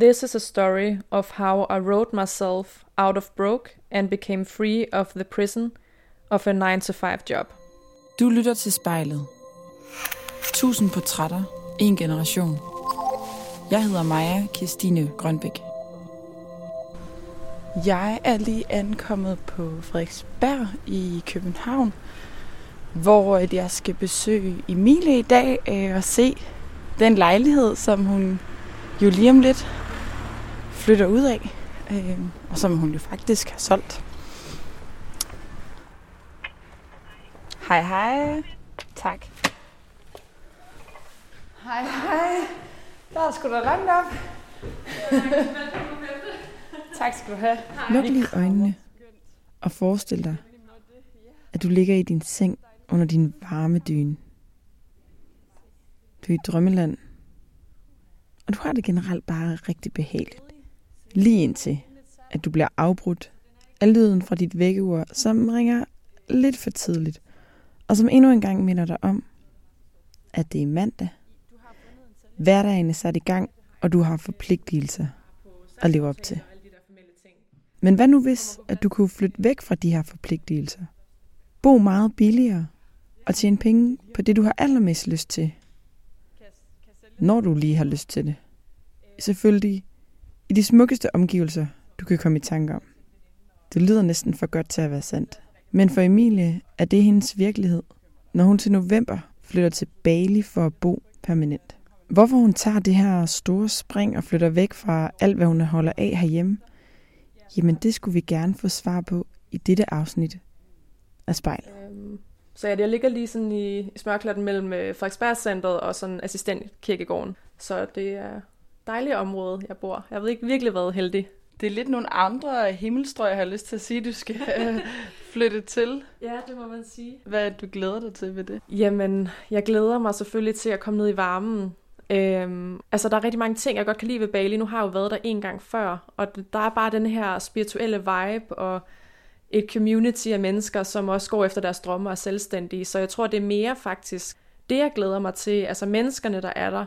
This is a story of how I wrote myself out of broke and became free of the prison of a 9-to-5 job. Du lytter til spejlet. Tusind portrætter, en generation. Jeg hedder Maja Kirstine Grønbæk. Jeg er lige ankommet på Frederiksberg i København, hvor jeg skal besøge Emilie i dag øh, og se den lejlighed, som hun jo lige om lidt flytter ud af, øh, og som hun jo faktisk har solgt. Hej hej. Tak. Hej hej. Der er sgu da langt op. tak skal du have. Luk lige øjnene og forestil dig, at du ligger i din seng under din varme dyne. Du er i drømmeland, og du har det generelt bare rigtig behageligt. Lige indtil, at du bliver afbrudt af lyden fra dit vækkeur, som ringer lidt for tidligt, og som endnu en gang minder dig om, at det er mandag. Hverdagen er sat i gang, og du har forpligtelser at leve op til. Men hvad nu hvis, at du kunne flytte væk fra de her forpligtelser? Bo meget billigere og tjene penge på det, du har allermest lyst til. Når du lige har lyst til det. Selvfølgelig i de smukkeste omgivelser, du kan komme i tanke om. Det lyder næsten for godt til at være sandt. Men for Emilie er det hendes virkelighed, når hun til november flytter til Bali for at bo permanent. Hvorfor hun tager det her store spring og flytter væk fra alt, hvad hun holder af herhjemme, jamen det skulle vi gerne få svar på i dette afsnit af spejlet. Øhm, så ja, jeg ligger lige sådan i, i smørklatten mellem øh, Frederiksbergscenteret og sådan assistentkirkegården. Så det er et dejligt område, jeg bor. Jeg har ikke virkelig været heldig. Det er lidt nogle andre himmelstrøg, jeg har lyst til at sige, du skal øh, flytte til. Ja, det må man sige. Hvad du glæder dig til ved det? Jamen, jeg glæder mig selvfølgelig til at komme ned i varmen. Øhm, altså, der er rigtig mange ting, jeg godt kan lide ved Bali. Nu har jeg jo været der en gang før, og der er bare den her spirituelle vibe, og et community af mennesker, som også går efter deres drømme og er selvstændige. Så jeg tror, det er mere faktisk det, jeg glæder mig til. Altså menneskerne, der er der.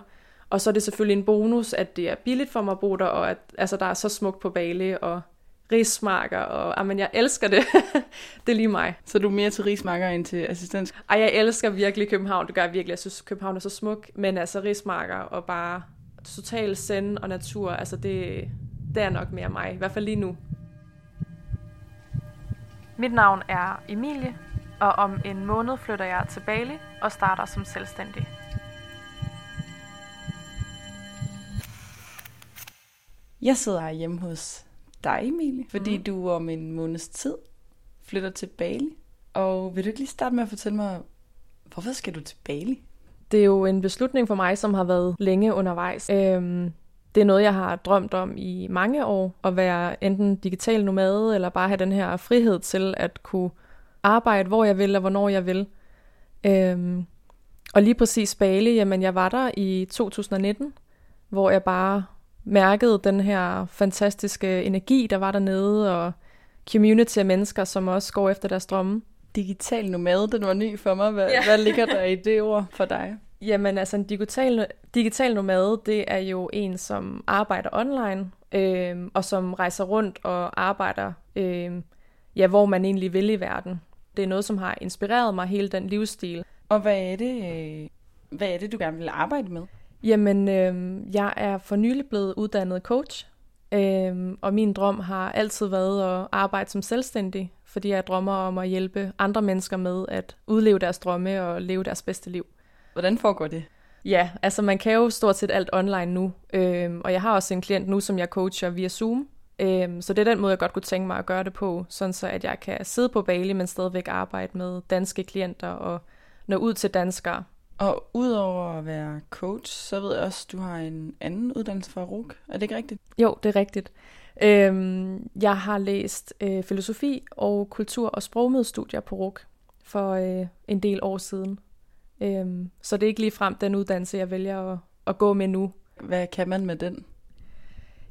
Og så er det selvfølgelig en bonus, at det er billigt for mig at bo der, og at altså, der er så smukt på Bali, og rismarker, og amen, jeg elsker det. det er lige mig. Så du er mere til rismarker end til assistens? Ej, jeg elsker virkelig København. Det gør jeg virkelig. Jeg synes, København er så smuk. Men altså rismarker og bare total send og natur, altså det, det er nok mere mig. I hvert fald lige nu. Mit navn er Emilie, og om en måned flytter jeg til Bali og starter som selvstændig. Jeg sidder hjemme hos dig, Emilie, fordi mm. du om en måneds tid flytter til Bali. Og vil du ikke lige starte med at fortælle mig, hvorfor skal du til Bali? Det er jo en beslutning for mig, som har været længe undervejs. Øhm, det er noget, jeg har drømt om i mange år, at være enten digital nomade, eller bare have den her frihed til at kunne arbejde, hvor jeg vil, og hvornår jeg vil. Øhm, og lige præcis Bali, jamen jeg var der i 2019, hvor jeg bare mærkede den her fantastiske energi, der var dernede, og community af mennesker, som også går efter deres drømme. Digital nomade, den var ny for mig. Hvad, ja. hvad ligger der i det ord for dig? Jamen altså en digital, digital nomade, det er jo en, som arbejder online, øh, og som rejser rundt og arbejder, øh, ja, hvor man egentlig vil i verden. Det er noget, som har inspireret mig, hele den livsstil. Og hvad er det, øh, hvad er det du gerne vil arbejde med? Jamen, øh, jeg er for nylig blevet uddannet coach, øh, og min drøm har altid været at arbejde som selvstændig, fordi jeg drømmer om at hjælpe andre mennesker med at udleve deres drømme og leve deres bedste liv. Hvordan foregår det? Ja, altså man kan jo stort set alt online nu, øh, og jeg har også en klient nu, som jeg coacher via Zoom, øh, så det er den måde, jeg godt kunne tænke mig at gøre det på, sådan så at jeg kan sidde på Bali, men stadigvæk arbejde med danske klienter og nå ud til danskere. Og udover at være coach, så ved jeg også, at du har en anden uddannelse fra RUK. Er det ikke rigtigt? Jo, det er rigtigt. Øhm, jeg har læst øh, filosofi og kultur- og sprogmødestudier på RUK for øh, en del år siden. Øhm, så det er ikke lige frem den uddannelse, jeg vælger at, at gå med nu. Hvad kan man med den?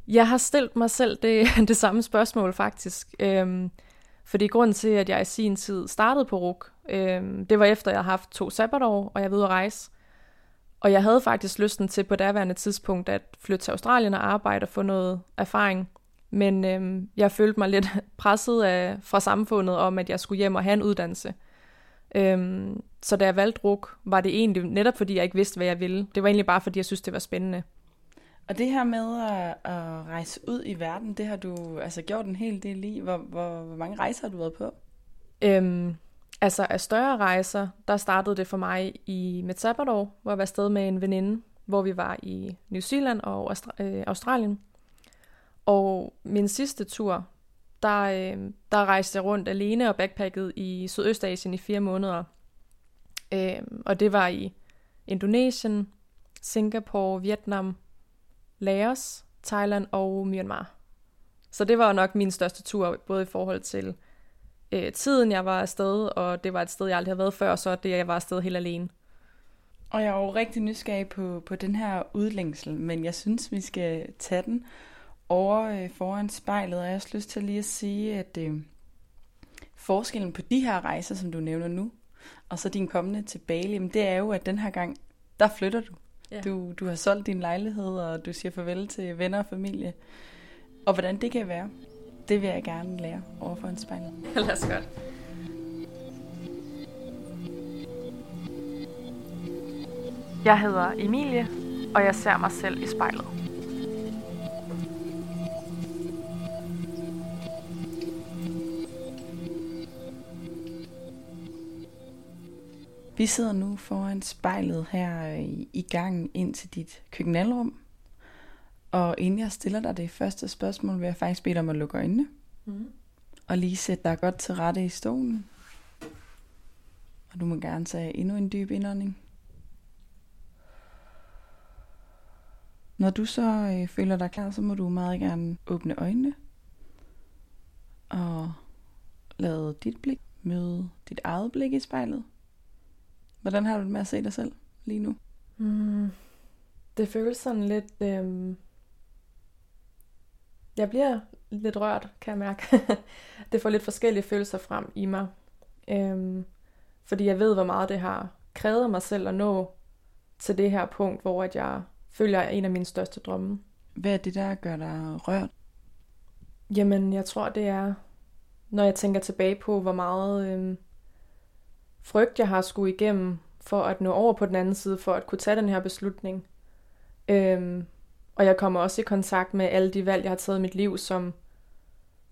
Jeg har stillet mig selv det, det samme spørgsmål faktisk. Øhm, fordi grunden til, at jeg i sin tid startede på RUK, øhm, det var efter, jeg havde haft to sabbatår, og jeg var ude at rejse. Og jeg havde faktisk lysten til på daværende tidspunkt at flytte til Australien og arbejde og få noget erfaring. Men øhm, jeg følte mig lidt presset af, fra samfundet om, at jeg skulle hjem og have en uddannelse. Øhm, så da jeg valgte RUK, var det egentlig netop fordi, jeg ikke vidste, hvad jeg ville. Det var egentlig bare fordi, jeg synes, det var spændende. Og det her med at, at rejse ud i verden, det har du altså gjort en hel del i. Hvor, hvor, hvor mange rejser har du været på? Øhm, altså af større rejser, der startede det for mig i mit sabbatår, hvor jeg var afsted med en veninde, hvor vi var i New Zealand og Austra- øh, Australien. Og min sidste tur, der, øh, der rejste jeg rundt alene og backpacket i Sydøstasien i fire måneder. Øh, og det var i Indonesien, Singapore, Vietnam, Laos, Thailand og Myanmar. Så det var nok min største tur, både i forhold til øh, tiden, jeg var afsted, og det var et sted, jeg aldrig havde været før, så det, jeg var afsted helt alene. Og jeg er jo rigtig nysgerrig på, på den her udlængsel, men jeg synes, vi skal tage den over øh, foran spejlet, og jeg har også lyst til lige at sige, at øh, forskellen på de her rejser, som du nævner nu, og så din kommende til Bali, det er jo, at den her gang, der flytter du. Ja. Du, du har solgt din lejlighed, og du siger farvel til venner og familie. Og hvordan det kan være, det vil jeg gerne lære over for en spejl. Lad os godt. Jeg hedder Emilie, og jeg ser mig selv i spejlet. Vi sidder nu foran spejlet her i, i gangen ind til dit køkkenalrum. Og inden jeg stiller dig det første spørgsmål, vil jeg faktisk bede dig om at lukke øjnene. Mm. Og lige sætte dig godt til rette i stolen. Og du må gerne tage endnu en dyb indånding. Når du så øh, føler dig klar, så må du meget gerne åbne øjnene. Og lade dit blik møde dit eget blik i spejlet. Hvordan har du det med at se dig selv lige nu? Mm, det føles sådan lidt... Øhm... Jeg bliver lidt rørt, kan jeg mærke. det får lidt forskellige følelser frem i mig. Øhm, fordi jeg ved, hvor meget det har krævet mig selv at nå til det her punkt, hvor at jeg føler, jeg er en af mine største drømme. Hvad er det, der gør dig rørt? Jamen, jeg tror, det er, når jeg tænker tilbage på, hvor meget øhm, frygt, jeg har skulle igennem for at nå over på den anden side, for at kunne tage den her beslutning. Øhm, og jeg kommer også i kontakt med alle de valg, jeg har taget i mit liv, som,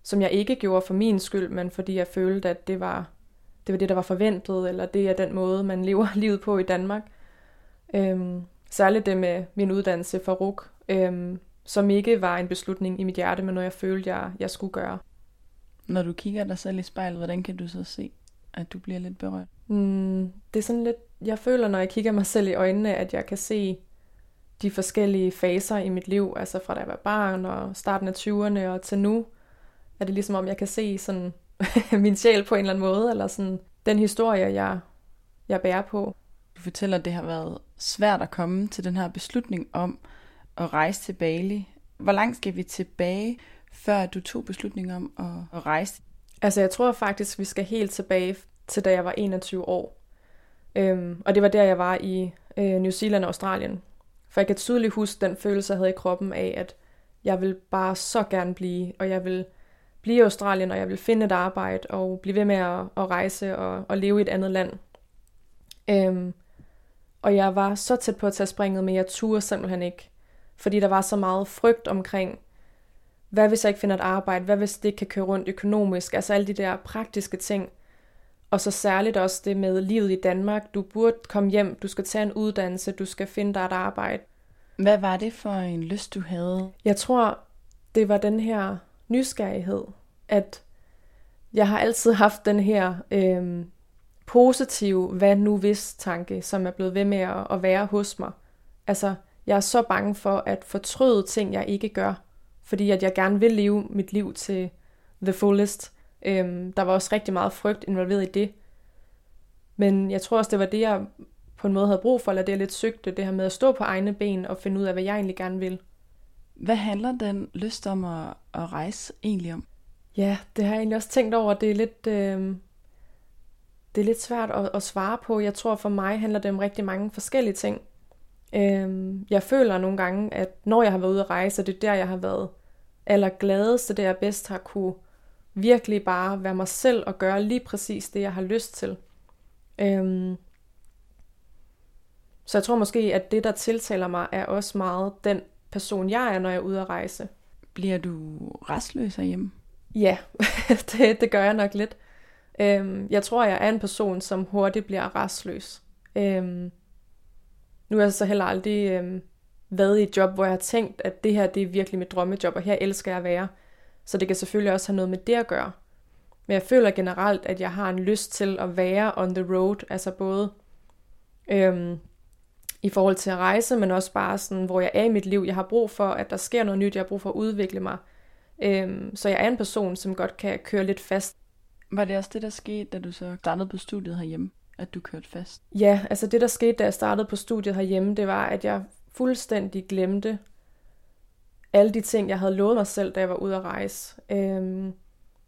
som jeg ikke gjorde for min skyld, men fordi jeg følte, at det var det, var det der var forventet, eller det er den måde, man lever livet på i Danmark. Øhm, særligt det med min uddannelse for RUK, øhm, som ikke var en beslutning i mit hjerte, men noget jeg følte, jeg, jeg skulle gøre. Når du kigger dig selv i spejlet, hvordan kan du så se, at du bliver lidt berørt? Mm, det er sådan lidt, jeg føler, når jeg kigger mig selv i øjnene, at jeg kan se de forskellige faser i mit liv, altså fra da jeg var barn og starten af 20'erne og til nu, er det ligesom om, jeg kan se sådan min sjæl på en eller anden måde, eller sådan den historie, jeg, jeg bærer på. Du fortæller, at det har været svært at komme til den her beslutning om at rejse til Bali. Hvor langt skal vi tilbage, før du tog beslutningen om at, at rejse? Altså jeg tror faktisk, vi skal helt tilbage til da jeg var 21 år. Øhm, og det var der, jeg var i øh, New Zealand og Australien. For jeg kan tydeligt huske den følelse, jeg havde i kroppen af, at jeg vil bare så gerne blive, og jeg vil blive i Australien, og jeg vil finde et arbejde, og blive ved med at, at rejse og, og leve i et andet land. Øhm, og jeg var så tæt på at tage springet, men jeg turde simpelthen ikke. Fordi der var så meget frygt omkring, hvad hvis jeg ikke finder et arbejde, hvad hvis det ikke kan køre rundt økonomisk, altså alle de der praktiske ting. Og så særligt også det med livet i Danmark. Du burde komme hjem, du skal tage en uddannelse, du skal finde dig et arbejde. Hvad var det for en lyst, du havde? Jeg tror, det var den her nysgerrighed, at jeg har altid haft den her øh, positive hvad nu hvis tanke, som er blevet ved med at, at være hos mig. Altså, jeg er så bange for at fortryde ting, jeg ikke gør, fordi at jeg gerne vil leve mit liv til the fullest. Øhm, der var også rigtig meget frygt involveret i det. Men jeg tror også, det var det, jeg på en måde havde brug for, eller det jeg lidt søgte, det her med at stå på egne ben og finde ud af, hvad jeg egentlig gerne vil. Hvad handler den lyst om at, at rejse egentlig om? Ja, det har jeg egentlig også tænkt over. Det er lidt, øh, det er lidt svært at, at svare på. Jeg tror for mig handler det om rigtig mange forskellige ting. Øhm, jeg føler nogle gange, at når jeg har været ude at rejse, det er der, jeg har været allergladest, det er jeg bedst har kunne virkelig bare være mig selv og gøre lige præcis det, jeg har lyst til. Øhm, så jeg tror måske, at det, der tiltaler mig, er også meget den person, jeg er, når jeg er ude at rejse. Bliver du restløs hjemme? Ja, det, det gør jeg nok lidt. Øhm, jeg tror, jeg er en person, som hurtigt bliver restløs. Øhm, nu er jeg så heller aldrig øhm, været i et job, hvor jeg har tænkt, at det her det er virkelig mit drømmejob, og her elsker jeg at være. Så det kan selvfølgelig også have noget med det at gøre. Men jeg føler generelt, at jeg har en lyst til at være on the road, altså både øhm, i forhold til at rejse, men også bare sådan, hvor jeg er i mit liv. Jeg har brug for, at der sker noget nyt, jeg har brug for at udvikle mig. Øhm, så jeg er en person, som godt kan køre lidt fast. Var det også det, der skete, da du så startede på studiet herhjemme, at du kørte fast? Ja, altså det, der skete, da jeg startede på studiet herhjemme, det var, at jeg fuldstændig glemte alle de ting, jeg havde lovet mig selv, da jeg var ude at rejse. Øhm,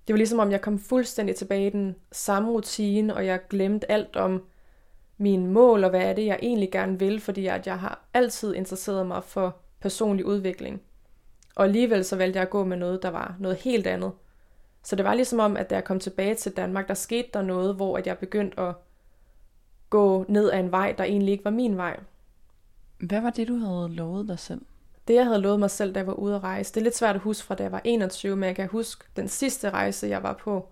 det var ligesom om, jeg kom fuldstændig tilbage i den samme rutine, og jeg glemte alt om mine mål, og hvad er det, jeg egentlig gerne vil, fordi at jeg har altid interesseret mig for personlig udvikling. Og alligevel så valgte jeg at gå med noget, der var noget helt andet. Så det var ligesom om, at da jeg kom tilbage til Danmark, der skete der noget, hvor at jeg begyndte at gå ned ad en vej, der egentlig ikke var min vej. Hvad var det, du havde lovet dig selv? Det, jeg havde lovet mig selv, da jeg var ude at rejse, det er lidt svært at huske fra, da jeg var 21, men jeg kan huske den sidste rejse, jeg var på.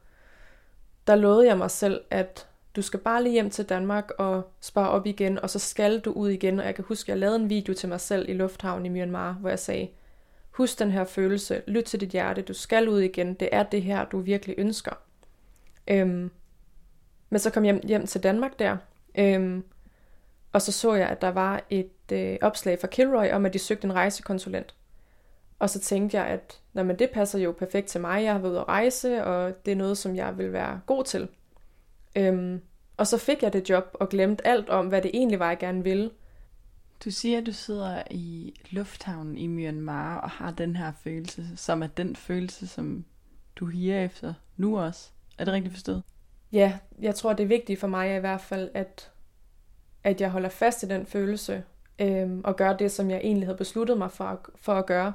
Der lovede jeg mig selv, at du skal bare lige hjem til Danmark og spare op igen, og så skal du ud igen. Og jeg kan huske, at jeg lavede en video til mig selv i lufthavnen i Myanmar, hvor jeg sagde, husk den her følelse, lyt til dit hjerte, du skal ud igen, det er det her, du virkelig ønsker. Øhm, men så kom jeg hjem, hjem til Danmark der, øhm, og så så jeg, at der var et øh, opslag fra Kilroy om, at de søgte en rejsekonsulent. Og så tænkte jeg, at men det passer jo perfekt til mig. Jeg har været ude at rejse, og det er noget, som jeg vil være god til. Øhm, og så fik jeg det job og glemte alt om, hvad det egentlig var, jeg gerne ville. Du siger, at du sidder i lufthavnen i Myanmar og har den her følelse, som er den følelse, som du higer efter nu også. Er det rigtigt forstået? Ja, jeg tror, det er vigtigt for mig i hvert fald, at, at jeg holder fast i den følelse, øhm, og gør det, som jeg egentlig havde besluttet mig for, for at gøre.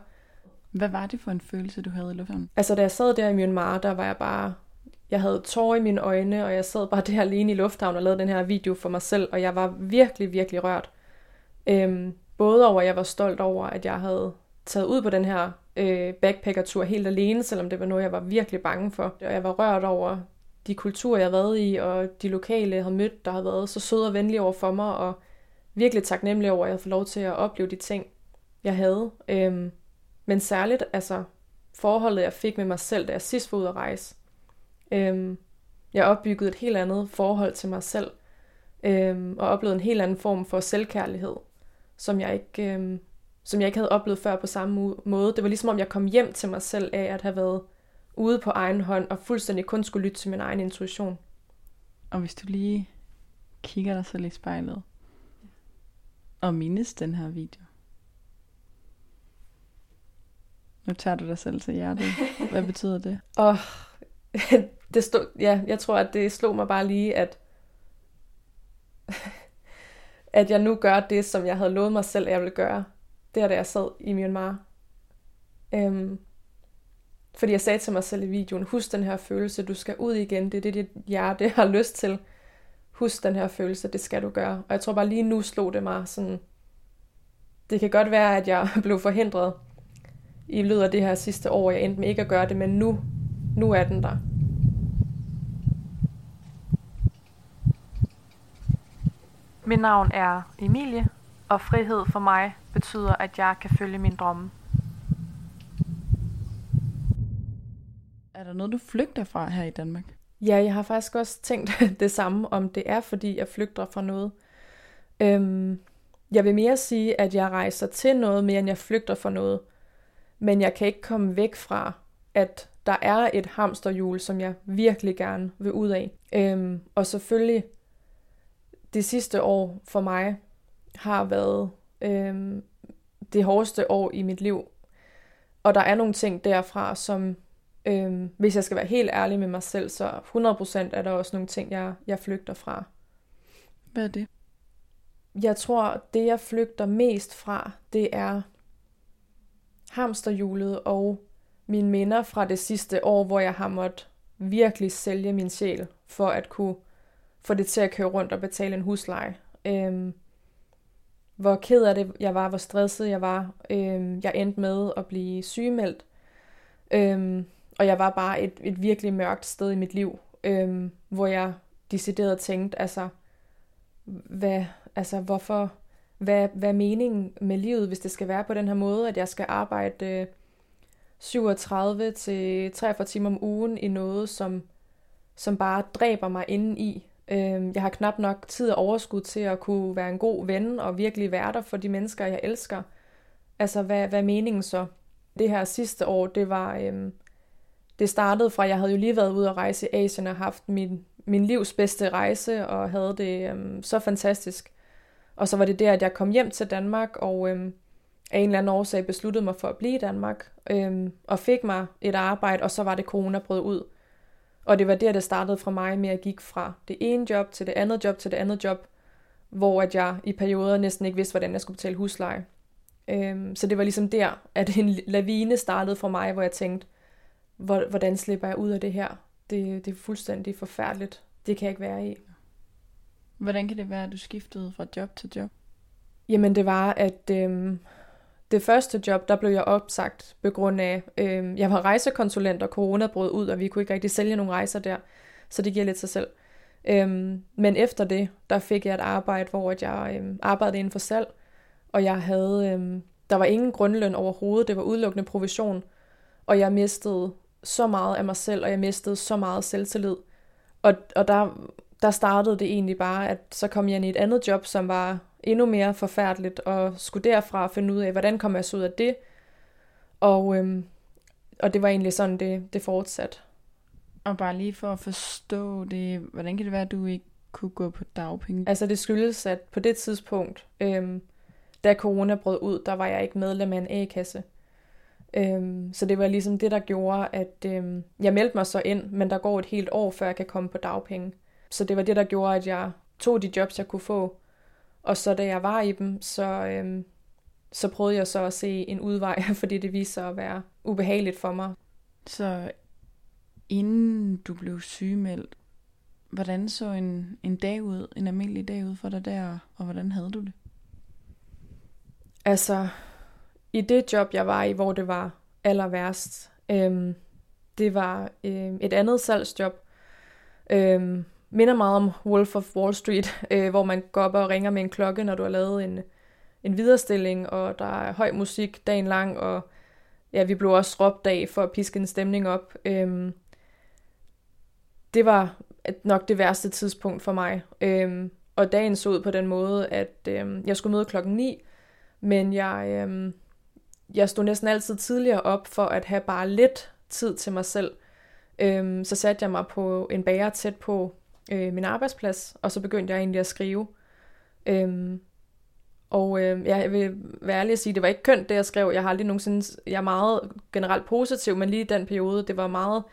Hvad var det for en følelse, du havde i lufthavnen? Altså, da jeg sad der i Myanmar, der var jeg bare... Jeg havde tårer i mine øjne, og jeg sad bare der alene i lufthavnen og lavede den her video for mig selv, og jeg var virkelig, virkelig rørt. Øhm, både over, at jeg var stolt over, at jeg havde taget ud på den her øh, backpackertur helt alene, selvom det var noget, jeg var virkelig bange for. Og jeg var rørt over de kulturer, jeg havde været i, og de lokale, jeg havde mødt, der havde været så søde og venlige over for mig, og virkelig taknemmelig over, at jeg havde fået lov til at opleve de ting, jeg havde. Øhm, men særligt altså forholdet, jeg fik med mig selv, da jeg sidst var ude at rejse. Øhm, jeg opbyggede et helt andet forhold til mig selv, øhm, og oplevede en helt anden form for selvkærlighed, som jeg ikke, øhm, som jeg ikke havde oplevet før på samme måde. Det var ligesom om, jeg kom hjem til mig selv af at have været ude på egen hånd, og fuldstændig kun skulle lytte til min egen intuition. Og hvis du lige kigger dig selv i spejlet, at mindes den her video, Nu tager du dig selv til hjertet. Hvad betyder det? Og det stod, ja, jeg tror, at det slog mig bare lige, at, at jeg nu gør det, som jeg havde lovet mig selv, at jeg ville gøre. Det er da jeg sad i Myanmar. Øhm, fordi jeg sagde til mig selv i videoen, husk den her følelse, du skal ud igen, det er det, dit hjerte har lyst til. Husk den her følelse, det skal du gøre. Og jeg tror bare lige nu slog det mig sådan, det kan godt være, at jeg blev forhindret i løbet af det her sidste år. Jeg endte med ikke at gøre det, men nu, nu er den der. Mit navn er Emilie, og frihed for mig betyder, at jeg kan følge min drømme. Er der noget, du flygter fra her i Danmark? Ja, jeg har faktisk også tænkt det samme, om det er, fordi jeg flygter fra noget. Øhm, jeg vil mere sige, at jeg rejser til noget, mere end jeg flygter fra noget. Men jeg kan ikke komme væk fra, at der er et hamsterhjul, som jeg virkelig gerne vil ud af. Øhm, og selvfølgelig, det sidste år for mig har været øhm, det hårdeste år i mit liv. Og der er nogle ting derfra, som, øhm, hvis jeg skal være helt ærlig med mig selv, så 100% er der også nogle ting, jeg, jeg flygter fra. Hvad er det? Jeg tror, det jeg flygter mest fra, det er hamsterhjulet og mine minder fra det sidste år, hvor jeg har måttet virkelig sælge min sjæl for at kunne få det til at køre rundt og betale en husleje. Øhm, hvor ked af det jeg var, hvor stresset jeg var. Øhm, jeg endte med at blive sygemeldt. Øhm, og jeg var bare et, et virkelig mørkt sted i mit liv, øhm, hvor jeg decideret tænkte, altså, hvad, altså hvorfor, hvad, hvad er meningen med livet, hvis det skal være på den her måde, at jeg skal arbejde øh, 37 til 43 timer om ugen i noget, som, som bare dræber mig indeni. i. Øh, jeg har knap nok tid og overskud til at kunne være en god ven og virkelig være der for de mennesker, jeg elsker. Altså, hvad, hvad er meningen så? Det her sidste år, det var... Øh, det startede fra, jeg havde jo lige været ude at rejse i Asien og haft min, min livs bedste rejse, og havde det øhm, så fantastisk. Og så var det der, at jeg kom hjem til Danmark, og øhm, af en eller anden årsag besluttede mig for at blive i Danmark, øhm, og fik mig et arbejde, og så var det corona brød ud. Og det var der, det startede fra mig med at gik fra det ene job til det andet job til det andet job, hvor at jeg i perioder næsten ikke vidste, hvordan jeg skulle betale husleje. Øhm, så det var ligesom der, at en lavine startede for mig, hvor jeg tænkte, hvordan slipper jeg ud af det her? Det, det er fuldstændig forfærdeligt. Det kan jeg ikke være i. Hvordan kan det være, at du skiftede fra job til job? Jamen det var, at øhm, det første job, der blev jeg opsagt på grund af, øhm, jeg var rejsekonsulent, og corona brød ud, og vi kunne ikke rigtig sælge nogle rejser der, så det giver lidt sig selv. Øhm, men efter det, der fik jeg et arbejde, hvor jeg øhm, arbejdede inden for salg, og jeg havde, øhm, der var ingen grundløn overhovedet, det var udelukkende provision, og jeg mistede så meget af mig selv, og jeg mistede så meget selvtillid. Og, og der, der startede det egentlig bare, at så kom jeg ind i et andet job, som var endnu mere forfærdeligt, og skulle derfra finde ud af, hvordan kommer jeg så ud af det. Og, øhm, og det var egentlig sådan, det, det fortsatte. Og bare lige for at forstå det, hvordan kan det være, at du ikke kunne gå på dagpenge? Altså det skyldes, at på det tidspunkt, øhm, da corona brød ud, der var jeg ikke medlem af en A-kasse. Øhm, så det var ligesom det, der gjorde, at øhm, jeg meldte mig så ind, men der går et helt år, før jeg kan komme på dagpenge. Så det var det, der gjorde, at jeg tog de jobs, jeg kunne få. Og så da jeg var i dem, så, øhm, så prøvede jeg så at se en udvej, fordi det viste sig at være ubehageligt for mig. Så inden du blev sygemeldt, hvordan så en, en dag ud, en almindelig dag ud for dig der, og hvordan havde du det? Altså, i det job, jeg var i, hvor det var aller værst, øhm, det var øhm, et andet salgsjob. Øhm, minder meget om Wolf of Wall Street, øh, hvor man går op og ringer med en klokke, når du har lavet en, en viderestilling, og der er høj musik dagen lang, og ja, vi blev også råbt af for at piske en stemning op. Øhm, det var nok det værste tidspunkt for mig. Øhm, og dagen så ud på den måde, at øhm, jeg skulle møde klokken 9, men jeg, øhm, jeg stod næsten altid tidligere op for at have bare lidt tid til mig selv. Øhm, så satte jeg mig på en bager tæt på øh, min arbejdsplads, og så begyndte jeg egentlig at skrive. Øhm, og øh, jeg vil være ærlig at sige, det var ikke kønt, det jeg skrev. Jeg har aldrig nogensinde, jeg er meget generelt positiv, men lige i den periode, det var meget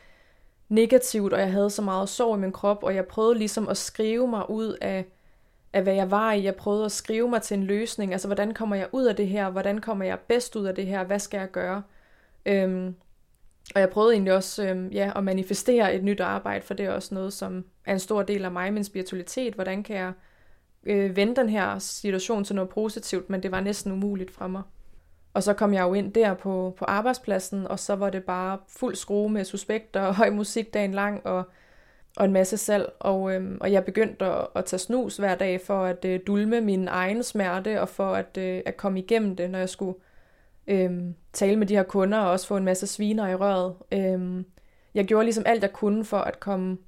negativt, og jeg havde så meget sorg i min krop, og jeg prøvede ligesom at skrive mig ud af af hvad jeg var i. Jeg prøvede at skrive mig til en løsning. Altså, hvordan kommer jeg ud af det her? Hvordan kommer jeg bedst ud af det her? Hvad skal jeg gøre? Øhm, og jeg prøvede egentlig også øhm, ja, at manifestere et nyt arbejde, for det er også noget, som er en stor del af mig, min spiritualitet. Hvordan kan jeg øh, vende den her situation til noget positivt? Men det var næsten umuligt for mig. Og så kom jeg jo ind der på, på arbejdspladsen, og så var det bare fuld skrue med suspekter og høj musik dagen lang, og og en masse salg, og, øhm, og jeg begyndte at, at tage snus hver dag for at øh, dulme min egen smerte, og for at, øh, at komme igennem det, når jeg skulle øhm, tale med de her kunder, og også få en masse sviner i røret. Øhm, jeg gjorde ligesom alt, jeg kunne for at komme,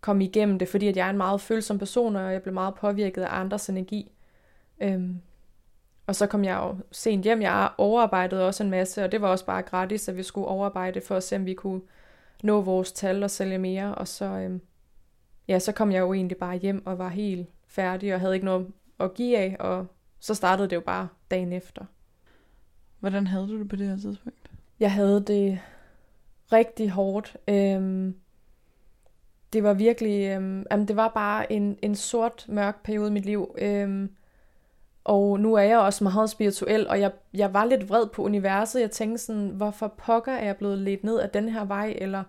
komme igennem det, fordi at jeg er en meget følsom person, og jeg blev meget påvirket af andres energi. Øhm, og så kom jeg jo sent hjem. Jeg overarbejdede også en masse, og det var også bare gratis, at vi skulle overarbejde for at se, om vi kunne nå vores tal og sælge mere, og så, øhm, ja, så kom jeg jo egentlig bare hjem og var helt færdig og havde ikke noget at give af, og så startede det jo bare dagen efter. Hvordan havde du det på det her tidspunkt? Jeg havde det rigtig hårdt. Øhm, det var virkelig, øhm, jamen det var bare en, en sort, mørk periode i mit liv. Øhm, Og nu er jeg også meget spirituel, og jeg, jeg var lidt vred på universet. Jeg tænkte sådan, hvorfor pokker er jeg blevet ledt ned af den her vej, eller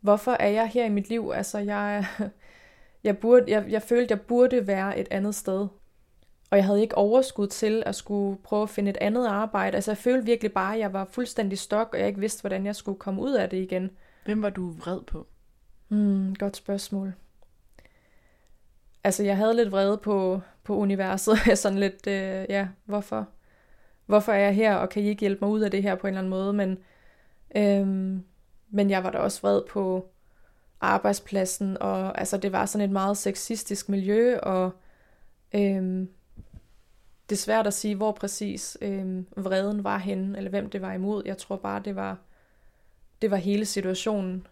hvorfor er jeg her i mit liv? Altså, jeg, jeg, burde, jeg, jeg følte, jeg burde være et andet sted. Og jeg havde ikke overskud til at skulle prøve at finde et andet arbejde. Altså, jeg følte virkelig bare, at jeg var fuldstændig stok, og jeg ikke vidste, hvordan jeg skulle komme ud af det igen. Hvem var du vred på? Hmm, godt spørgsmål. Altså, jeg havde lidt vrede på, på universet. Sådan lidt, øh, ja, hvorfor? Hvorfor er jeg her, og kan I ikke hjælpe mig ud af det her på en eller anden måde? Men, øhm, men jeg var da også vred på arbejdspladsen, og altså, det var sådan et meget sexistisk miljø, og øhm, det er svært at sige, hvor præcis øhm, vreden var henne, eller hvem det var imod. Jeg tror bare, det var, det var hele situationen.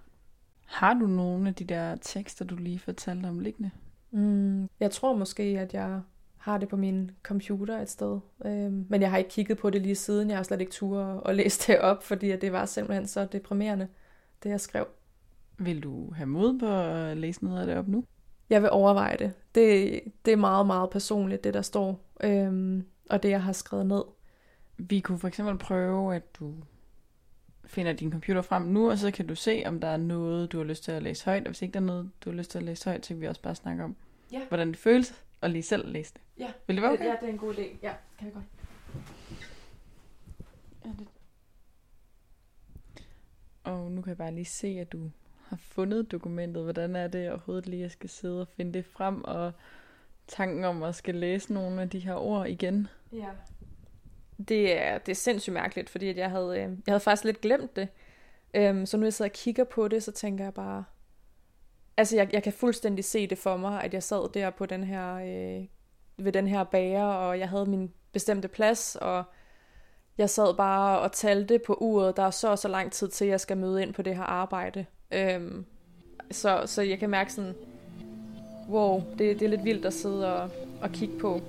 Har du nogle af de der tekster, du lige fortalte om liggende? Mm, jeg tror måske, at jeg har det på min computer et sted. Øhm, men jeg har ikke kigget på det lige siden. Jeg har slet ikke tur og læst det op, fordi det var simpelthen så deprimerende, det jeg skrev. Vil du have mod på at læse noget af det op nu? Jeg vil overveje det. Det, det er meget, meget personligt, det der står, øhm, og det jeg har skrevet ned. Vi kunne for eksempel prøve, at du finder din computer frem nu, og så kan du se, om der er noget, du har lyst til at læse højt. Og hvis ikke der er noget, du har lyst til at læse højt, så kan vi også bare snakke om, ja. hvordan det føles, og lige selv læse det. Ja. Vil det være okay? Ja, det er en god idé. Ja, kan vi godt. Ja, det... Og nu kan jeg bare lige se, at du har fundet dokumentet. Hvordan er det overhovedet lige, at jeg skal sidde og finde det frem, og tanken om at skal læse nogle af de her ord igen? Ja. Det er, det er sindssygt mærkeligt, fordi at jeg, havde, øh, jeg havde faktisk lidt glemt det. Øhm, så nu jeg sidder og kigger på det, så tænker jeg bare... Altså, jeg, jeg kan fuldstændig se det for mig, at jeg sad der på den her, øh, ved den her bager, og jeg havde min bestemte plads, og jeg sad bare og talte på uret, der er så og så lang tid til, jeg skal møde ind på det her arbejde. Øhm, så, så jeg kan mærke sådan, wow, det, det er lidt vildt at sidde og, og kigge på.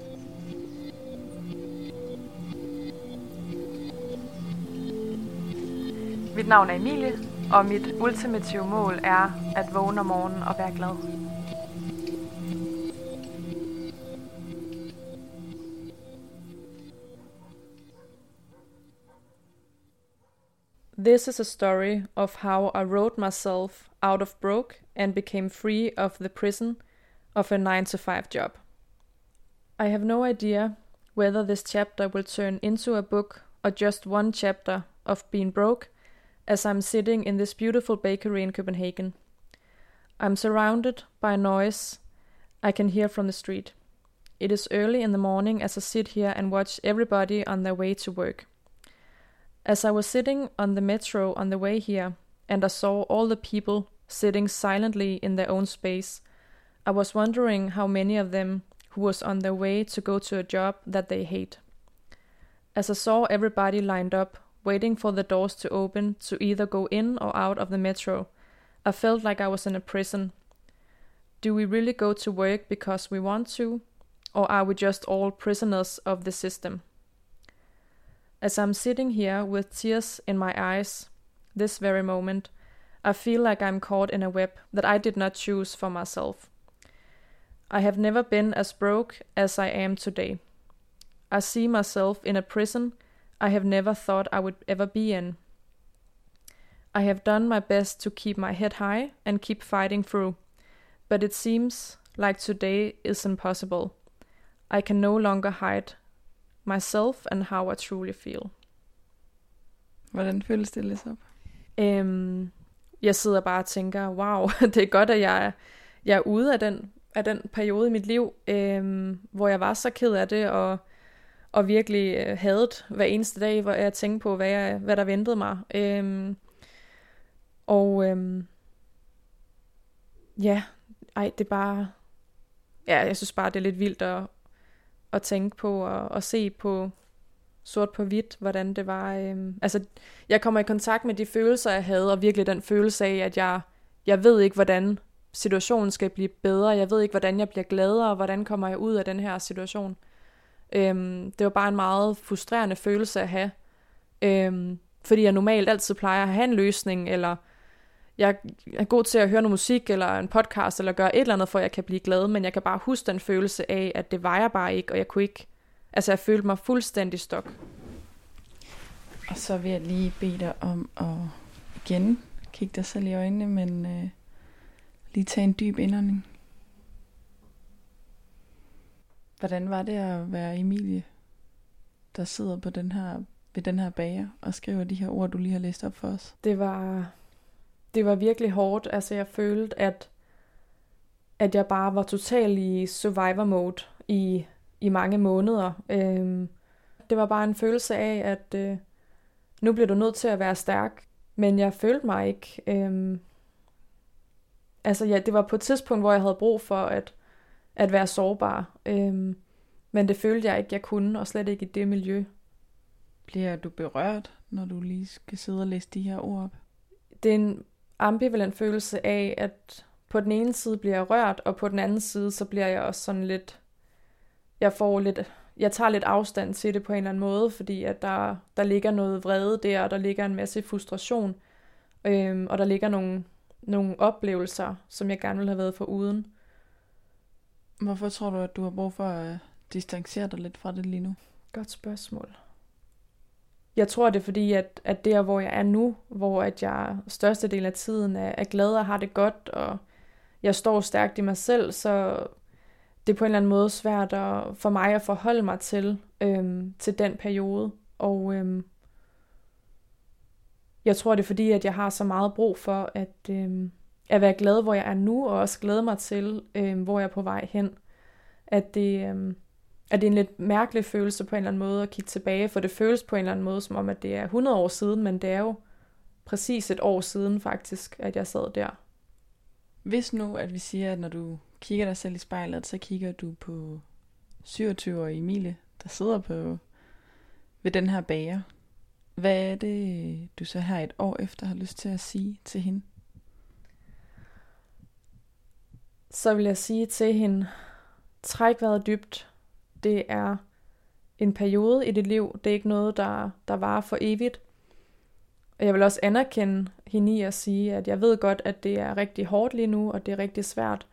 Mit navn er Emilie, og mit ultimative mål er at vågne om morgenen og være glad. This is a story of how I wrote myself out of broke and became free of the prison of a 9 to 5 job. I have no idea whether this chapter will turn into a book or just one chapter of being broke as I'm sitting in this beautiful bakery in Copenhagen. I'm surrounded by noise I can hear from the street. It is early in the morning as I sit here and watch everybody on their way to work. As I was sitting on the metro on the way here, and I saw all the people sitting silently in their own space, I was wondering how many of them who was on their way to go to a job that they hate. As I saw everybody lined up waiting for the doors to open to either go in or out of the metro. I felt like I was in a prison. Do we really go to work because we want to, or are we just all prisoners of the system? As I'm sitting here with tears in my eyes, this very moment, I feel like I'm caught in a web that I did not choose for myself. I have never been as broke as I am today. I see myself in a prison I have never thought I would ever be in. I have done my best to keep my head high and keep fighting through, but it seems like today is impossible. I can no longer hide myself and how I truly feel. Hvordan føles det lidt op? Øhm, jeg sidder bare og tænker, wow, det er godt, at jeg er, jeg er ude af den, af den periode i mit liv, øhm, hvor jeg var så ked af det, og og virkelig øh, hadet hver eneste dag, hvor jeg tænkte på, hvad, jeg, hvad der ventede mig. Øhm, og øhm, ja, ej, det er bare, ja, jeg synes bare, det er lidt vildt at, at tænke på og og se på sort på hvidt, hvordan det var. Øhm, altså, jeg kommer i kontakt med de følelser, jeg havde, og virkelig den følelse af, at jeg, jeg ved ikke, hvordan situationen skal blive bedre. Jeg ved ikke, hvordan jeg bliver gladere, og hvordan kommer jeg ud af den her situation. Øhm, det var bare en meget frustrerende følelse at have. Øhm, fordi jeg normalt altid plejer at have en løsning, eller jeg er god til at høre noget musik, eller en podcast, eller gøre et eller andet, for at jeg kan blive glad, men jeg kan bare huske den følelse af, at det var jeg bare ikke, og jeg kunne ikke Altså jeg følte mig fuldstændig stok. Og så vil jeg lige bede dig om at igen kigge dig selv i øjnene, men øh, lige tage en dyb indånding. Hvordan var det at være Emilie, der sidder på den her, ved den her bager og skriver de her ord, du lige har læst op for os? Det var, det var virkelig hårdt. Altså jeg følte, at, at jeg bare var totalt i survivor mode i, i mange måneder. Øhm, det var bare en følelse af, at øh, nu bliver du nødt til at være stærk. Men jeg følte mig ikke. Øhm, altså ja, det var på et tidspunkt, hvor jeg havde brug for at, at være sårbar. Øhm, men det følte jeg ikke, jeg kunne, og slet ikke i det miljø. Bliver du berørt, når du lige skal sidde og læse de her ord op? Det er en ambivalent følelse af, at på den ene side bliver jeg rørt, og på den anden side, så bliver jeg også sådan lidt... Jeg får lidt... Jeg tager lidt afstand til det på en eller anden måde, fordi at der, der ligger noget vrede der, og der ligger en masse frustration, øhm, og der ligger nogle, nogle oplevelser, som jeg gerne ville have været for uden. Hvorfor tror du, at du har brug for at øh, distancere dig lidt fra det lige nu? Godt spørgsmål. Jeg tror, det er fordi, at, at der, hvor jeg er nu, hvor at jeg størstedelen af tiden er, er glad og har det godt, og jeg står stærkt i mig selv, så det er på en eller anden måde svært at, for mig at forholde mig til, øhm, til den periode. Og øhm, jeg tror, det er fordi, at jeg har så meget brug for at, øhm, at være glad, hvor jeg er nu, og også glæde mig til, øh, hvor jeg er på vej hen. At det, øh, at det er en lidt mærkelig følelse på en eller anden måde at kigge tilbage, for det føles på en eller anden måde som om, at det er 100 år siden, men det er jo præcis et år siden faktisk, at jeg sad der. Hvis nu, at vi siger, at når du kigger dig selv i spejlet, så kigger du på 27-årige Emilie, der sidder på ved den her bager. Hvad er det, du så her et år efter har lyst til at sige til hende? Så vil jeg sige til hende, træk vejret dybt, det er en periode i dit liv. Det er ikke noget, der, der varer for evigt. Og jeg vil også anerkende hende i at sige, at jeg ved godt, at det er rigtig hårdt lige nu, og det er rigtig svært.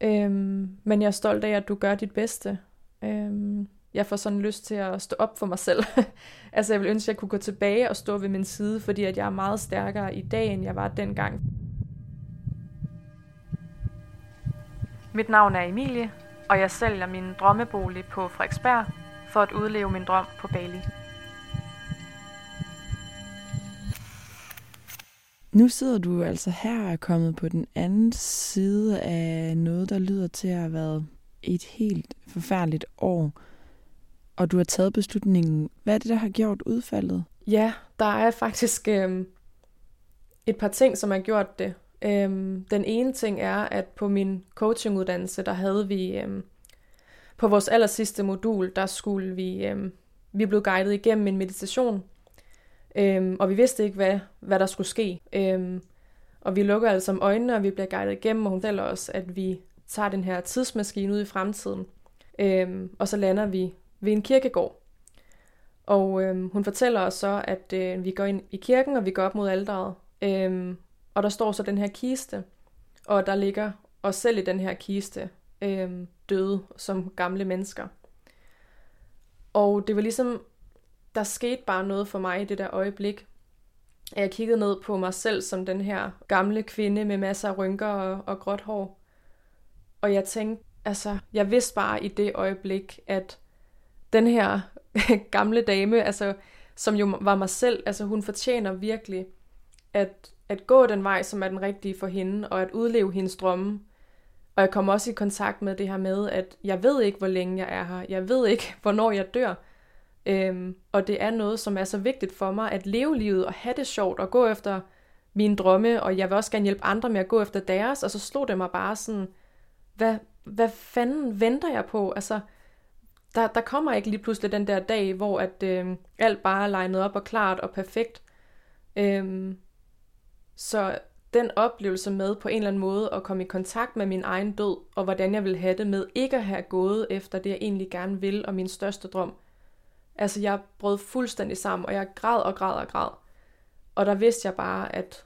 Øhm, men jeg er stolt af, at du gør dit bedste. Øhm, jeg får sådan lyst til at stå op for mig selv. altså jeg vil ønske, at jeg kunne gå tilbage og stå ved min side, fordi at jeg er meget stærkere i dag, end jeg var dengang. Mit navn er Emilie, og jeg sælger min drømmebolig på Frederiksberg for at udleve min drøm på Bali. Nu sidder du altså her og er kommet på den anden side af noget, der lyder til at have været et helt forfærdeligt år. Og du har taget beslutningen. Hvad er det, der har gjort udfaldet? Ja, der er faktisk øh, et par ting, som har gjort det. Øhm, den ene ting er, at på min coachinguddannelse, der havde vi, øhm, på vores aller sidste modul, der skulle vi, øhm, vi blev guidet igennem en meditation, øhm, og vi vidste ikke, hvad, hvad der skulle ske. Øhm, og vi lukker altså om øjnene, og vi bliver guidet igennem, og hun fortæller os, at vi tager den her tidsmaskine ud i fremtiden, øhm, og så lander vi ved en kirkegård. Og øhm, hun fortæller os så, at øh, vi går ind i kirken, og vi går op mod alderet. Øhm, og der står så den her kiste, og der ligger os selv i den her kiste, øh, døde som gamle mennesker. Og det var ligesom, der skete bare noget for mig i det der øjeblik. At jeg kiggede ned på mig selv som den her gamle kvinde med masser af rynker og, og gråt hår. Og jeg tænkte, altså, jeg vidste bare i det øjeblik, at den her gamle dame, altså, som jo var mig selv, altså hun fortjener virkelig, at at gå den vej, som er den rigtige for hende, og at udleve hendes drømme. Og jeg kom også i kontakt med det her med, at jeg ved ikke, hvor længe jeg er her. Jeg ved ikke, hvornår jeg dør. Øhm, og det er noget, som er så vigtigt for mig, at leve livet og have det sjovt og gå efter mine drømme, og jeg vil også gerne hjælpe andre med at gå efter deres, og så slog det mig bare sådan, hvad, hvad fanden venter jeg på? Altså, der, der kommer ikke lige pludselig den der dag, hvor at øh, alt bare er legnet op og klart og perfekt. Øhm, så den oplevelse med på en eller anden måde at komme i kontakt med min egen død, og hvordan jeg vil have det med ikke at have gået efter det, jeg egentlig gerne vil, og min største drøm. Altså, jeg brød fuldstændig sammen, og jeg græd og græd og græd. Og der vidste jeg bare, at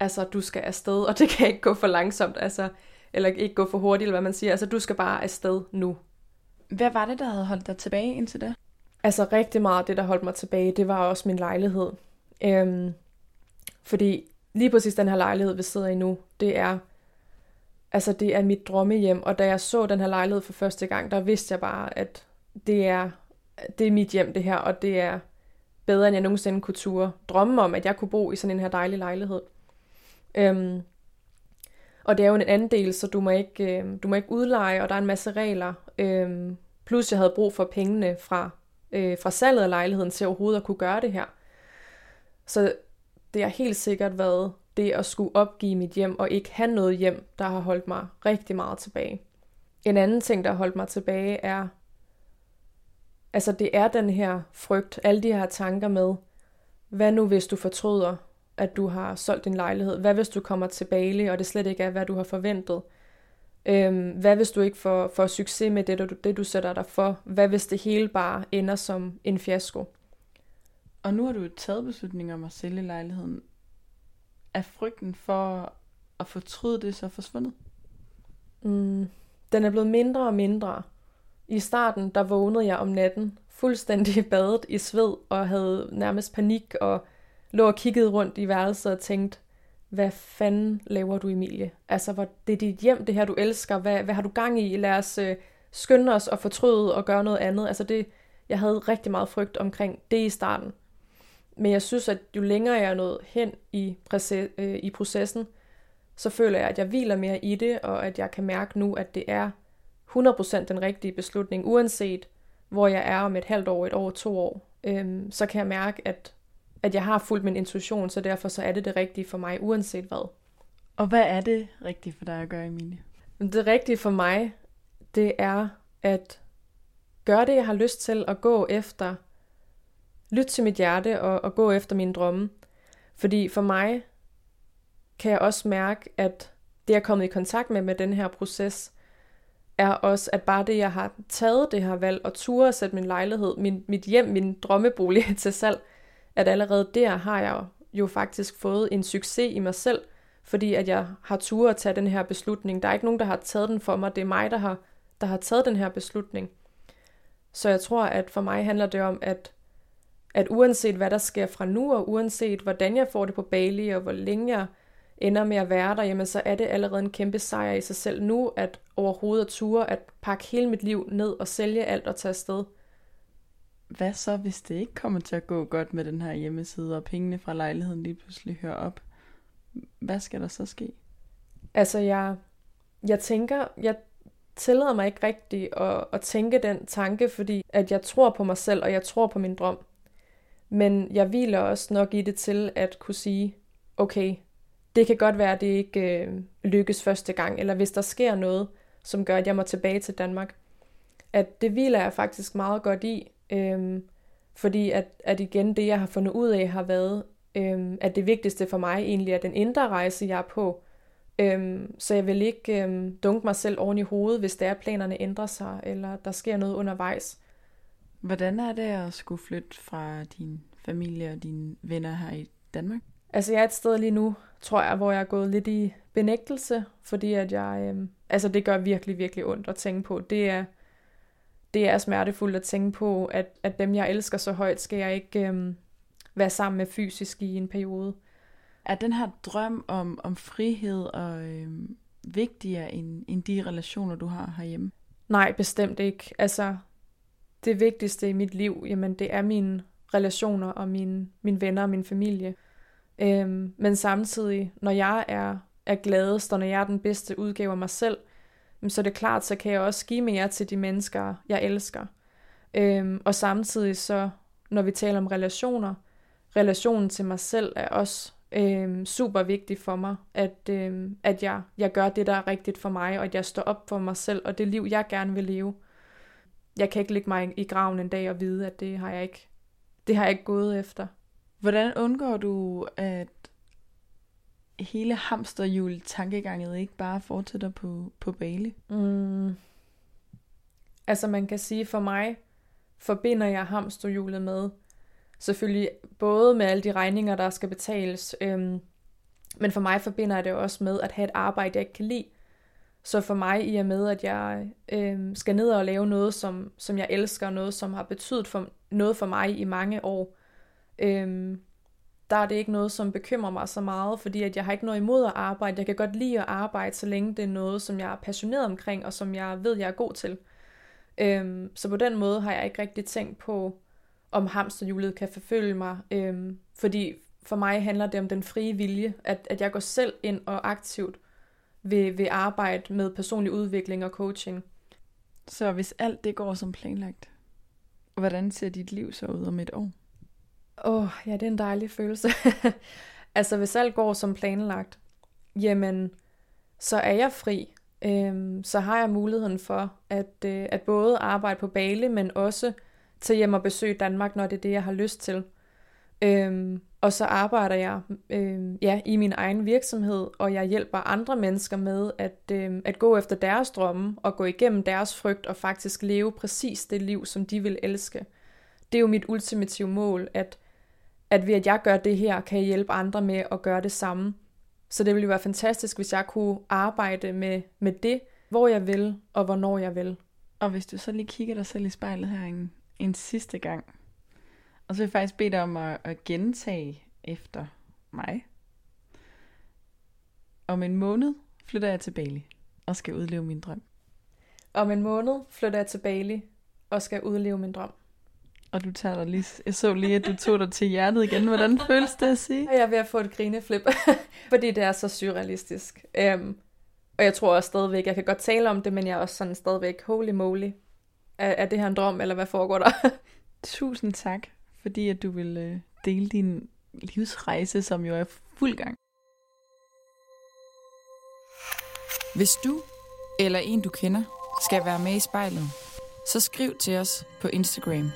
altså, du skal afsted, og det kan ikke gå for langsomt, altså, eller ikke gå for hurtigt, eller hvad man siger. Altså, du skal bare afsted nu. Hvad var det, der havde holdt dig tilbage indtil da? Altså rigtig meget af det, der holdt mig tilbage, det var også min lejlighed. Øhm, fordi lige præcis den her lejlighed, vi sidder i nu, det er, altså det er mit drømmehjem. Og da jeg så den her lejlighed for første gang, der vidste jeg bare, at det er, det er mit hjem det her, og det er bedre, end jeg nogensinde kunne ture drømme om, at jeg kunne bo i sådan en her dejlig lejlighed. Øhm, og det er jo en anden del, så du må ikke, øh, du må ikke udleje, og der er en masse regler. Øhm, plus jeg havde brug for pengene fra, øh, fra salget af lejligheden til overhovedet at kunne gøre det her. Så det har helt sikkert været det at skulle opgive mit hjem og ikke have noget hjem, der har holdt mig rigtig meget tilbage. En anden ting, der har holdt mig tilbage, er, altså det er den her frygt, alle de her tanker med, hvad nu hvis du fortryder, at du har solgt din lejlighed? Hvad hvis du kommer til Bali, og det slet ikke er, hvad du har forventet? Øhm, hvad hvis du ikke får, får succes med det du, det, du sætter dig for? Hvad hvis det hele bare ender som en fiasko? Og nu har du taget beslutningen om at sælge lejligheden. Er frygten for at fortryde det så forsvundet? Mm, den er blevet mindre og mindre. I starten, der vågnede jeg om natten, fuldstændig badet i sved, og havde nærmest panik, og lå og kiggede rundt i værelset og tænkte, hvad fanden laver du, Emilie? Altså, hvor, det er dit hjem, det her, du elsker. Hvad, hvad har du gang i? Lad os øh, skynde os og fortryde og gøre noget andet. Altså, det, jeg havde rigtig meget frygt omkring det i starten. Men jeg synes, at jo længere jeg er nået hen i, proces, øh, i processen, så føler jeg, at jeg hviler mere i det, og at jeg kan mærke nu, at det er 100% den rigtige beslutning, uanset hvor jeg er om et halvt år, et år, to år. Øhm, så kan jeg mærke, at at jeg har fulgt min intuition, så derfor så er det det rigtige for mig, uanset hvad. Og hvad er det rigtige for dig at gøre, Emilie? Det rigtige for mig, det er at gøre det, jeg har lyst til, at gå efter, lytte til mit hjerte og, og gå efter mine drømme. Fordi for mig kan jeg også mærke, at det, jeg er kommet i kontakt med med den her proces, er også, at bare det, jeg har taget det her valg og turde at sætte min lejlighed, min, mit hjem, min drømmebolig til salg, at allerede der har jeg jo faktisk fået en succes i mig selv, fordi at jeg har tur at tage den her beslutning. Der er ikke nogen, der har taget den for mig. Det er mig, der har, der har taget den her beslutning. Så jeg tror, at for mig handler det om, at, at uanset hvad der sker fra nu, og uanset hvordan jeg får det på Bali, og hvor længe jeg ender med at være der, jamen så er det allerede en kæmpe sejr i sig selv nu, at overhovedet at ture at pakke hele mit liv ned og sælge alt og tage afsted hvad så, hvis det ikke kommer til at gå godt med den her hjemmeside, og pengene fra lejligheden lige pludselig hører op? Hvad skal der så ske? Altså, jeg, jeg tænker, jeg tillader mig ikke rigtigt at, at tænke den tanke, fordi at jeg tror på mig selv, og jeg tror på min drøm. Men jeg hviler også nok i det til at kunne sige, okay, det kan godt være, at det ikke øh, lykkes første gang, eller hvis der sker noget, som gør, at jeg må tilbage til Danmark, at det hviler jeg faktisk meget godt i, øh, fordi at, at igen det, jeg har fundet ud af, har været, øh, at det vigtigste for mig egentlig er den indre rejse, jeg er på. Øh, så jeg vil ikke øh, dunke mig selv oven i hovedet, hvis der planerne ændrer sig, eller der sker noget undervejs. Hvordan er det at skulle flytte fra din familie og dine venner her i Danmark? Altså jeg er et sted lige nu, tror jeg, hvor jeg er gået lidt i benægtelse, fordi at jeg, øhm, altså det gør virkelig, virkelig ondt at tænke på. Det er, det er smertefuldt at tænke på, at, at dem, jeg elsker så højt, skal jeg ikke øhm, være sammen med fysisk i en periode. Er den her drøm om, om frihed og øhm, vigtigere end, end de relationer, du har herhjemme? Nej, bestemt ikke. Altså, det vigtigste i mit liv, jamen det er mine relationer og mine, mine venner og min familie. Øhm, men samtidig, når jeg er, er gladest, og når jeg er den bedste udgave af mig selv, så er det klart, så kan jeg også give mere til de mennesker, jeg elsker. Øhm, og samtidig så, når vi taler om relationer, relationen til mig selv er også øhm, super vigtig for mig, at, øhm, at jeg, jeg gør det, der er rigtigt for mig, og at jeg står op for mig selv, og det liv, jeg gerne vil leve. Jeg kan ikke ligge mig i graven en dag og vide, at det har jeg ikke, det har jeg ikke gået efter. Hvordan undgår du, at hele hamsterhjul tankeganget ikke bare fortsætter på, på Bali? Mm. Altså man kan sige, for mig forbinder jeg hamsterhjulet med selvfølgelig både med alle de regninger, der skal betales, øhm, men for mig forbinder jeg det også med at have et arbejde, jeg ikke kan lide. Så for mig, i og med, at jeg øh, skal ned og lave noget, som, som jeg elsker, noget, som har betydet for, noget for mig i mange år, øh, der er det ikke noget, som bekymrer mig så meget, fordi at jeg har ikke noget imod at arbejde. Jeg kan godt lide at arbejde, så længe det er noget, som jeg er passioneret omkring, og som jeg ved, jeg er god til. Øhm, så på den måde har jeg ikke rigtig tænkt på, om hamsterhjulet kan forfølge mig. Øhm, fordi for mig handler det om den frie vilje, at, at jeg går selv ind og aktivt vil, vil arbejde med personlig udvikling og coaching. Så hvis alt det går som planlagt, hvordan ser dit liv så ud om et år? Åh, oh, ja, det er en dejlig følelse. altså, hvis alt går som planlagt, jamen, så er jeg fri. Øhm, så har jeg muligheden for at, øh, at både arbejde på Bali, men også tage hjem og besøge Danmark, når det er det, jeg har lyst til. Øhm, og så arbejder jeg øhm, ja, i min egen virksomhed, og jeg hjælper andre mennesker med at, øhm, at gå efter deres drømme og gå igennem deres frygt og faktisk leve præcis det liv, som de vil elske. Det er jo mit ultimative mål, at at ved at jeg gør det her, kan jeg hjælpe andre med at gøre det samme. Så det ville jo være fantastisk, hvis jeg kunne arbejde med, med det, hvor jeg vil, og hvornår jeg vil. Og hvis du så lige kigger dig selv i spejlet her en, en sidste gang, og så vil jeg faktisk bede dig om at, at gentage efter mig. Om en måned flytter jeg til Bali og skal udleve min drøm. Om en måned flytter jeg til Bali og skal udleve min drøm. Og du tager dig lige, jeg så lige, at du tog dig til hjertet igen. Hvordan føles det at sige? Jeg er ved at få et grineflip, fordi det er så surrealistisk. Um, og jeg tror også stadigvæk, jeg kan godt tale om det, men jeg er også sådan stadigvæk, holy moly. Er, er det her en drøm, eller hvad foregår der? Tusind tak, fordi at du vil øh, dele din livsrejse, som jo er fuld gang. Hvis du eller en du kender skal være med i spejlet, så skriv til os på Instagram